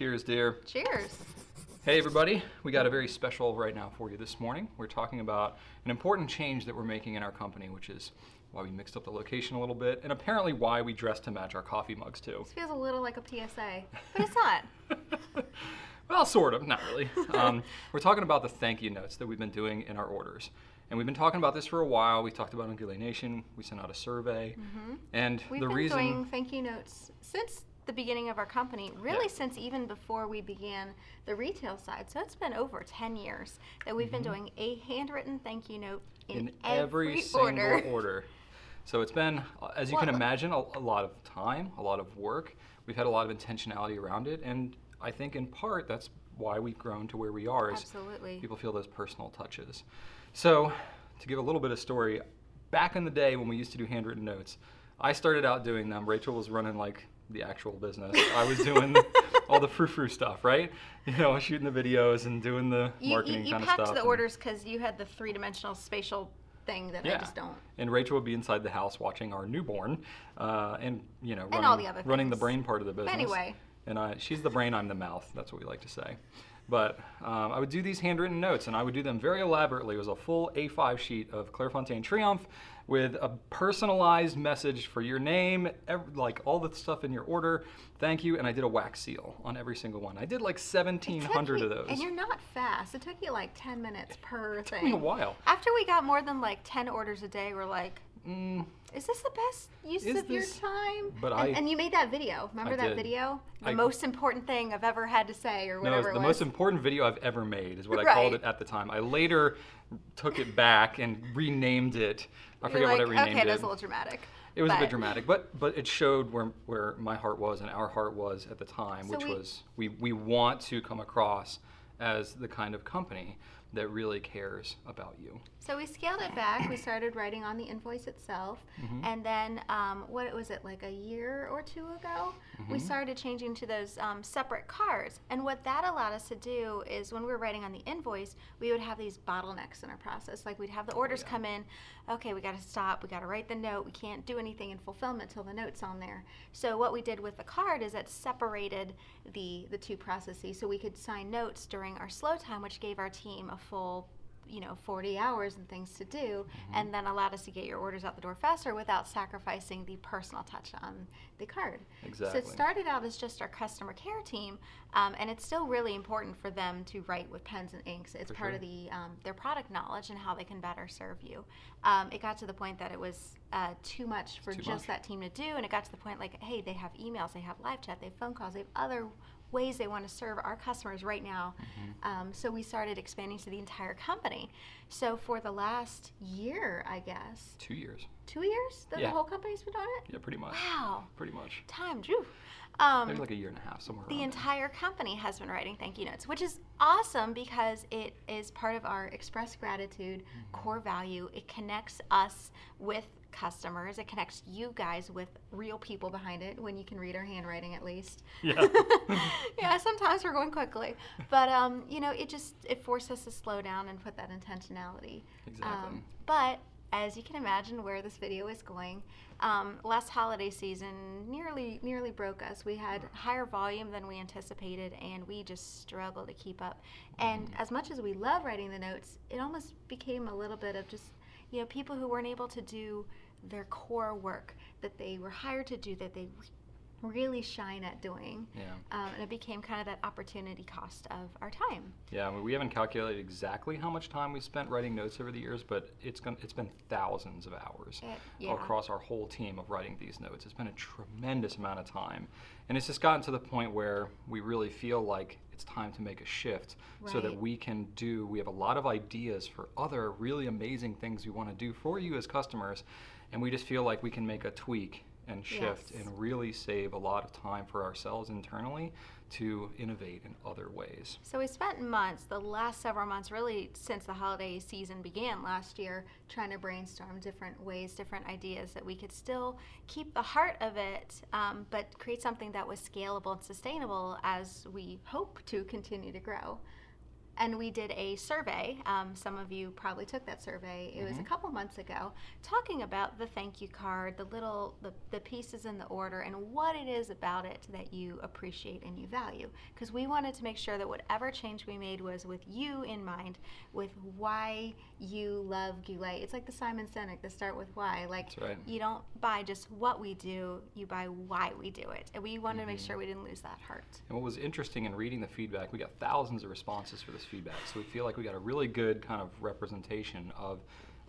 Cheers, dear. Cheers. Hey, everybody. We got a very special right now for you this morning. We're talking about an important change that we're making in our company, which is why we mixed up the location a little bit, and apparently why we dressed to match our coffee mugs, too. This feels a little like a PSA, but it's not. Well, sort of, not really. Um, we're talking about the thank you notes that we've been doing in our orders. And we've been talking about this for a while. We talked about Goulet Nation. We sent out a survey. And Mm-hmm. We've the been reason. doing thank you notes since the beginning of our company, really Yeah. since even before we began the retail side. So it's been over 10 years that we've been doing a handwritten thank you note in, Mm-hmm. in every, single order. order. So it's been, as you can imagine, a, a lot of time, a lot of work. We've had a lot of intentionality around it, and I think in part that's why we've grown to where we are. Is Absolutely. people feel those personal touches. So, to give a little bit of story, back in the day when we used to do handwritten notes, I started out doing them. Rachel was running like the actual business. I was doing all the frou frou stuff, right? You know, shooting the videos and doing the You, you, marketing you kind of stuff. You packed the orders because you had the three dimensional spatial thing that I just don't. and Rachel would be inside the house watching our newborn, uh, and you know, running, all the other running the brain part of the business. Anyway. and I, she's the brain, I'm the mouth. That's what we like to say. But um, I would do these handwritten notes, and I would do them very elaborately. It was a full A5 sheet of Clairefontaine Triomphe with a personalized message for your name, ev- like all the stuff in your order. Thank you, and I did a wax seal on every single one. I did like 1,700 me- of those. And you're not fast. It took you like 10 minutes per It thing. took me a while. After we got more than like 10 orders a day, we're like, Mm, is this the best use of your time? but and, I- and you made that video. Remember I that did. video? The I- most important thing I've ever had to say, or No, whatever the it was. most important video I've ever made, is what I called it at the time. I later took it back and renamed it. I You're forget like, what I renamed okay, it. that's a little dramatic. it was a bit dramatic, but but it showed where where my heart was and our heart was at the time, So which we- was we we want to come across as the kind of company that really cares about you. So we scaled it back. We started writing on the invoice itself, Mm-hmm. and then um, what was it like a year or two ago? Mm-hmm. We started changing to those um, separate cards. And what that allowed us to do is when we were writing on the invoice, we would have these bottlenecks in our process. Like we'd have the orders Oh, yeah. come in. Okay, we got to stop. We got to write the note. We can't do anything in fulfillment till the note's on there. So what we did with the card is it separated the the two processes, so we could sign notes during our slow time, which gave our team a full you know 40 hours and things to do Mm-hmm. and then allowed us to get your orders out the door faster without sacrificing the personal touch on the card exactly. so it started out as just our customer care team um, and it's still really important for them to write with pens and inks it's For part sure. of the um, their product knowledge and how they can better serve you um, it got to the point that it was uh, too much for Too just much. that team to do and it got to the point like hey they have emails they have live chat they have phone calls they have other ways they want to serve our customers right now Mm-hmm. um, so we started expanding to the entire company so for the last year i guess Two years. two years that Yeah. the whole company's been doing it Yeah, pretty much. wow Pretty much. time drew um, Maybe like a year and a half, somewhere the entire company has been writing thank you notes, which is awesome because it is part of our express gratitude Mm-hmm. core value. It connects us with customers. It connects you guys with real people behind it when you can read our handwriting at least. Yeah. yeah, sometimes we're going quickly, but um, you know, it just it forced us to slow down and put that intentionality. Exactly. Um, but as you can imagine, where this video is going, um, last holiday season nearly nearly broke us. We had higher volume than we anticipated, and we just struggled to keep up. And Mm-hmm. as much as we love writing the notes, it almost became a little bit of just you know people who weren't able to do their core work that they were hired to do that they really shine at doing. Yeah. Um, and it became kind of that opportunity cost of our time. Yeah, I mean, we haven't calculated exactly how much time we spent writing notes over the years, but it's gonna, it's been thousands of hours It- yeah. across our whole team of writing these notes. It's been a tremendous amount of time, and it's just gotten to the point where we really feel like it's time to make a shift so that we can do. We have a lot of ideas for other really amazing things we want to do for you as customers, and we just feel like we can make a tweak and shift Yes. and really save a lot of time for ourselves internally to innovate in other ways. So we spent months, the last several months, really since the holiday season began last year, trying to brainstorm different ways, different ideas that we could still keep the heart of it, um, but create something that was scalable and sustainable as we hope to continue to grow. And we did a survey. Um, some of you probably took that survey. It was Mm-hmm. a couple months ago, talking about the thank you card, the little the, the pieces in the order, and what it is about it that you appreciate and you value. Because we wanted to make sure that whatever change we made was with you in mind, with why you love Goulet. It's like the Simon Sinek, the start with why. Like That's right. you don't buy just what we do, you buy why we do it. And we wanted to make Mm-hmm. sure we didn't lose that heart. And what was interesting in reading the feedback, we got thousands of responses for this feedback. So we feel like we got a really good kind of representation of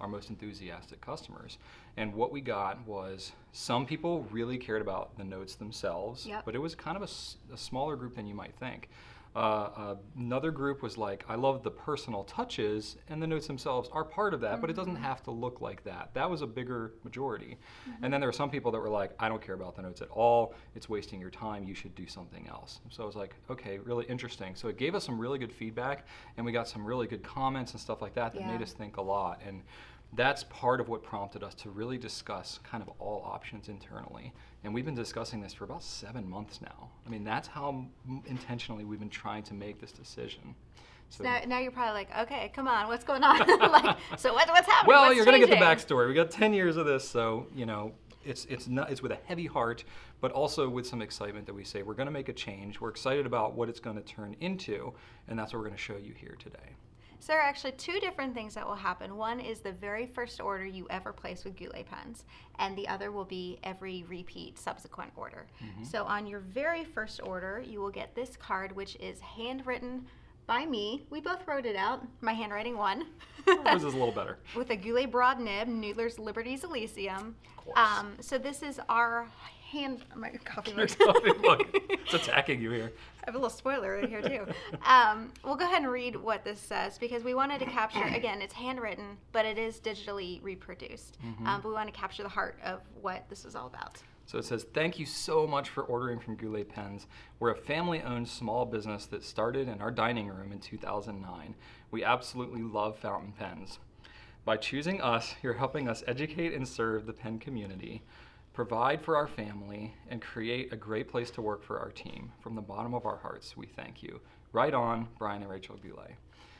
our most enthusiastic customers. And what we got was some people really cared about the notes themselves, Yep. but it was kind of a smaller group than you might think. Uh, another group was like, I love the personal touches, and the notes themselves are part of that, but it doesn't have to look like that. That was a bigger majority. And then there were some people that were like, I don't care about the notes at all. It's wasting your time. You should do something else. So I was like, okay, really interesting. So it gave us some really good feedback, and we got some really good comments and stuff like that that made us think a lot. And that's part of what prompted us to really discuss kind of all options internally. And we've been discussing this for about seven months now. I mean, that's how intentionally we've been trying to make this decision. So, Now, now you're probably like, okay, come on, what's going on? like, so what, what's happening? well, What's you're gonna get the backstory. We got 10 years of this, so you know, it's it's not it's with a heavy heart, but also with some excitement that we say we're gonna make a change. We're excited about what it's gonna turn into, and that's what we're gonna show you here today. So there are actually two different things that will happen. One is the very first order you ever place with Goulet pens, and the other will be every repeat subsequent order. Mm-hmm. So on your very first order, you will get this card, which is handwritten by me. We both wrote it out. My handwriting won. Ours is a little better. with a Goulet broad nib, Noodler's Liberty's Elysium. Of course. Um, so this is our hand. My coffee mug. Look, it's attacking you here. I have a little spoiler right here too. Um, we'll go ahead and read what this says because we wanted to capture again. It's handwritten, but it is digitally reproduced. Mm-hmm. Um, but we want to capture the heart of what this is all about. So it says, Thank you so much for ordering from Goulet Pens. We're a family owned small business that started in our dining room in 2009. We absolutely love fountain pens. By choosing us, you're helping us educate and serve the pen community, provide for our family, and create a great place to work for our team. From the bottom of our hearts, we thank you. Write on, Brian and Rachel Goulet.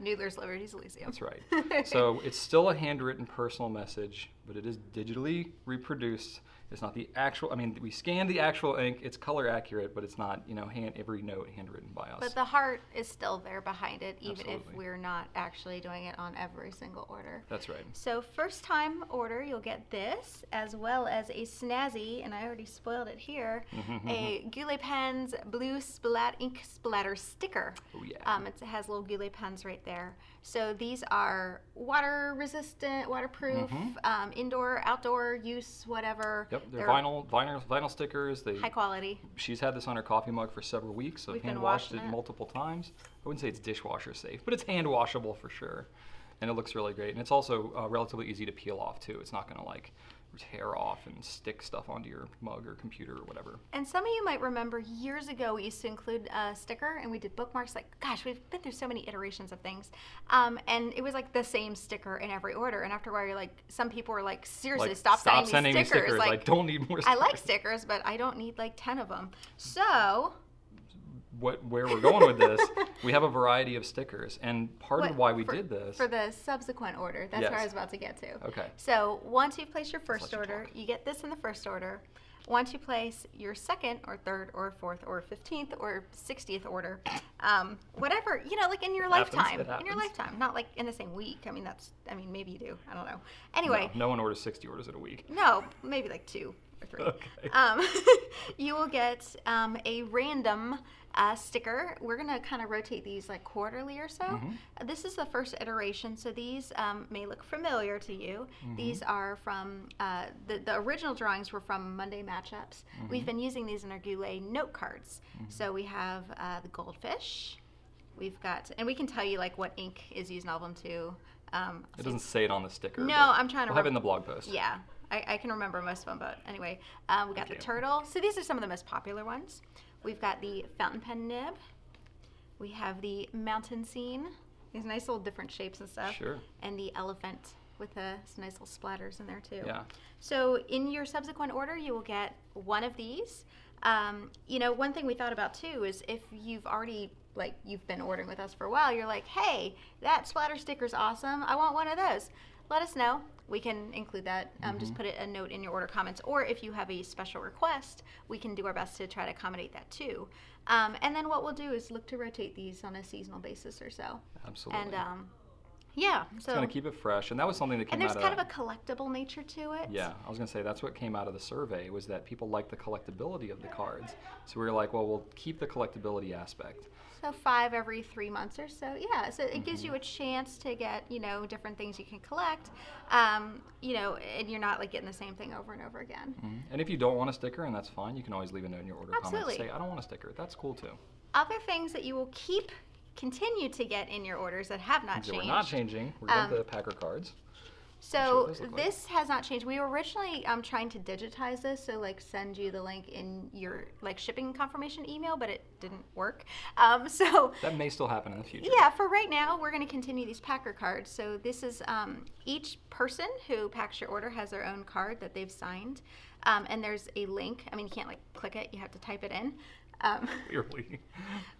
Noodler's Liberty's Elysium. That's right. so it's still a handwritten personal message, but it is digitally reproduced. It's not the actual. I mean, we scanned the actual ink. It's color accurate, but it's not. You know, hand every note handwritten by us. But the heart is still there behind it, even Absolutely. if we're not actually doing it on every single order. That's right. So first time order, you'll get this as well as a snazzy, and I already spoiled it here, a Goulet Pens blue splat ink splatter sticker. Oh yeah. Um, it has little Goulet pens right there. So these are water resistant, waterproof, um, indoor, outdoor use, whatever. Yep. They're, vinyl, vinyl, vinyl stickers. They. High quality. She's had this on her coffee mug for several weeks. So We've hand washed it it. multiple times. I wouldn't say it's dishwasher safe, but it's hand washable for sure. And it looks really great. And it's also uh, relatively easy to peel off too. It's not going to like tear off and stick stuff onto your mug or computer or whatever. And some of you might remember years ago we used to include a sticker and we did bookmarks. Like, gosh, we've been through so many iterations of things. Um, and it was like the same sticker in every order. And after a while, you're like, some people were like, seriously, Like, stop, stop sending, me stickers. I Like, don't need more. Stickers. I like stickers. stickers, but I don't need like 10 of them. So, what where we're going with this, we have a variety of stickers, and part what- of why we for- did this. For the subsequent order, that's where I was about to get to. okay. So once you place your first let you order, you get this in the first order. Once you place your second or third or fourth or fifteenth or sixtieth order, um, whatever you know, like in your It lifetime, it in your lifetime, not like in the same week. I mean, that's, I mean, maybe you do. I don't know. Anyway, no, no one orders 60 orders in a week. no, maybe like two or three. Okay. Um, you will get um, a random uh, sticker. We're going to kind of rotate these like quarterly or so. Mhm. Uh, This is the first iteration, so these um, may look familiar to you. Mm-hmm. These are from uh, the, the original drawings were from Monday Matchups. Mm-hmm. We've been using these in our Goulet note cards. So we have uh, the goldfish. We've got, and we can tell you like what ink is used in all of them too. Um, It doesn't say it on the sticker. No, I'm trying to We'll have it in the blog post. yeah, I, I can remember most of them, but anyway, um, we got the Okay. turtle. So these are some of the most popular ones. We've got the fountain pen nib. We have the mountain scene. These nice little different shapes and stuff. Sure. And the elephant with the some nice little splatters in there too. Yeah. So in your subsequent order, you will get one of these. Um, you know, one thing we thought about too is if you've already like you've been ordering with us for a while, you're like, hey, that splatter sticker's awesome. I want one of those. Let us know. We can include that. Um, Just put it a note in your order comments, or if you have a special request, we can do our best to try to accommodate that too. Um, and then what we'll do is look to rotate these on a seasonal basis or so. Absolutely. And um, yeah, it's so going to keep it fresh, and that was something that came out. and there's out kind of of a collectible nature to it. Yeah, I was gonna say that's what came out of the survey was that people like the collectability of the cards. So we were like, well, we'll keep the collectability aspect. So five every three months or so. Yeah. So it gives Mm-hmm. you a chance to get you know different things you can collect. Um, you know, and you're not like getting the same thing over and over again. Mhm. And if you don't want a sticker, and that's fine, you can always leave a note in your order comment Absolutely. to say, I don't want a sticker. That's cool too. Other things that you will keep continue to get in your orders that have not So changed. we're not changing. We're Um, the Packer cards. So those look like. this has not changed. We were originally um, trying to digitize this, so like send you the link in your like shipping confirmation email, but it didn't work. Um, so That may still happen in the future. yeah, for right now, we're going to continue these packer cards. So this is um, each person who packs your order has their own card that they've signed, um, and there's a link. I mean, you can't like click it; you have to type it in. Um, Clearly.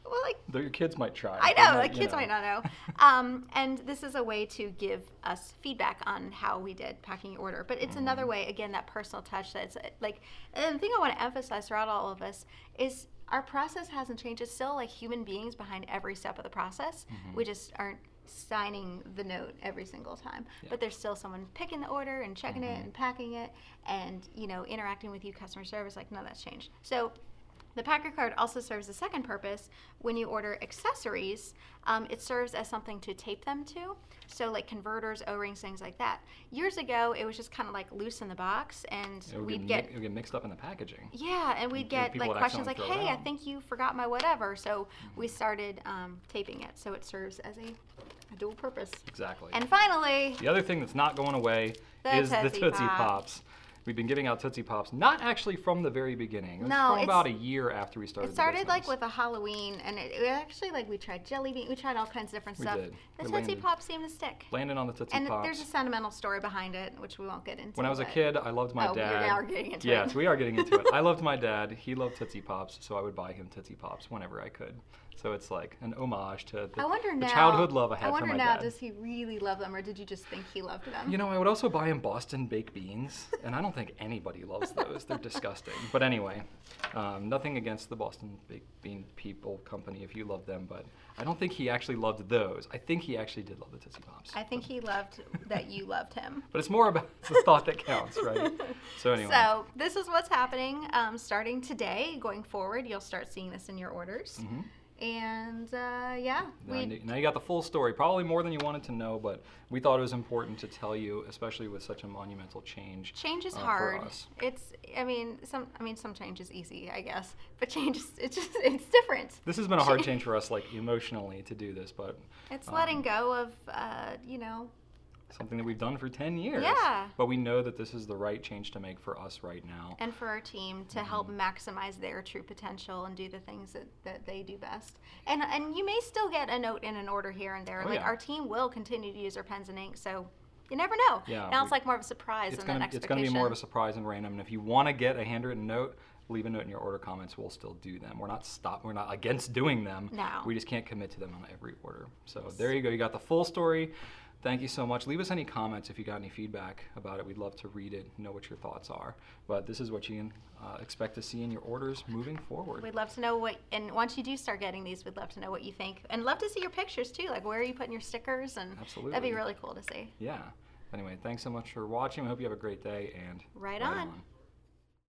well, like Though your kids might try. I know, might, like kids know. might not know. Um, and this is a way to give us feedback on how we did packing your order. But it's another Mm-hmm. way, again, that personal touch that's uh, like, and the thing I want to emphasize throughout all of us is our process hasn't changed. It's still like human beings behind every step of the process. Mm-hmm. We just aren't signing the note every single time. Yeah. But there's still someone picking the order and checking it Mhm. and packing it and, you know, interacting with you, customer service. Like, none of that's changed. So the Packer card also serves a second purpose. When you order accessories, um, it serves as something to tape them to. So, like converters, O rings, things like that. Years ago, it was just kind of like loose in the box, and we'd get, mi- it would get mixed up in the packaging. yeah, and we'd get like questions like, "Hey, I think you forgot my whatever." So we started um, taping it, so it serves as a, a dual purpose. Exactly. And finally, The other thing that's not going away The is the Tootsie Tootsie Pops. Pops. We've been giving out Tootsie Pops, not actually from the very beginning. It No, from it's- about a year after we started. It started like with a Halloween, and it, it actually like we tried jelly bean, we tried all kinds of different We stuff. did. The We Tootsie landed- Pop seemed to stick. landed on the Tootsie and Pops. there's a sentimental story behind it, which we won't get into. when I was a kid, I loved my dad. Oh, we are getting into yes, it. we are getting into it. I loved my dad. He loved Tootsie Pops, so I would buy him Tootsie Pops whenever I could. So it's like an homage to the, I wonder the now. childhood love I had I wonder for my now, dad. does he really love them, or did you just think he loved them? You know, I would also buy him Boston baked beans, and I don't think anybody loves those. They're disgusting. But anyway, um, nothing against the Boston baked bean people company if you love them, but I don't think he actually loved those. I think he actually did love the Tootsie Pops. I think he loved that you loved him. But it's more about the thought that counts, right? So anyway, So this is what's happening um, starting today. Going forward, you'll start seeing this in your orders. Mhm. And uh, yeah, now, now you got the full story, probably more than you wanted to know, but we thought it was important to tell you, especially with such a monumental change. change is uh, hard. It's I mean some I mean some change is easy, I guess, but change is it's just it's different. This has been a hard change for us, like emotionally, to do this, but It's um, letting go of uh, you know something that we've done for 10 years. Yeah. But we know that this is the right change to make for us right now. and for our team to help mm-hmm. maximize their true potential and do the things that, that they do best. And and you may still get a note in an order here and there. Oh, like yeah. our team will continue to use our pens and ink, so you never know. Yeah, Now we- it's like more of a surprise It's gonna it's gonna be more of a surprise and random. And if you want to get a handwritten note, leave a note in your order comments. We'll still do them. We're not stop. We're not against doing them. No. We just can't commit to them on every order. So there you go. You got the full story. Thank you so much. Leave us any comments if you got any feedback about it. We'd love to read it, know what your thoughts are. But this is what you can uh, expect to see in your orders moving forward. We'd love to know what, and once you do start getting these, we'd love to know what you think, and love to see your pictures too. Like where are you putting your stickers, and Absolutely. that'd be really cool to see. Yeah. Anyway, thanks so much for watching. We hope you have a great day and Right on.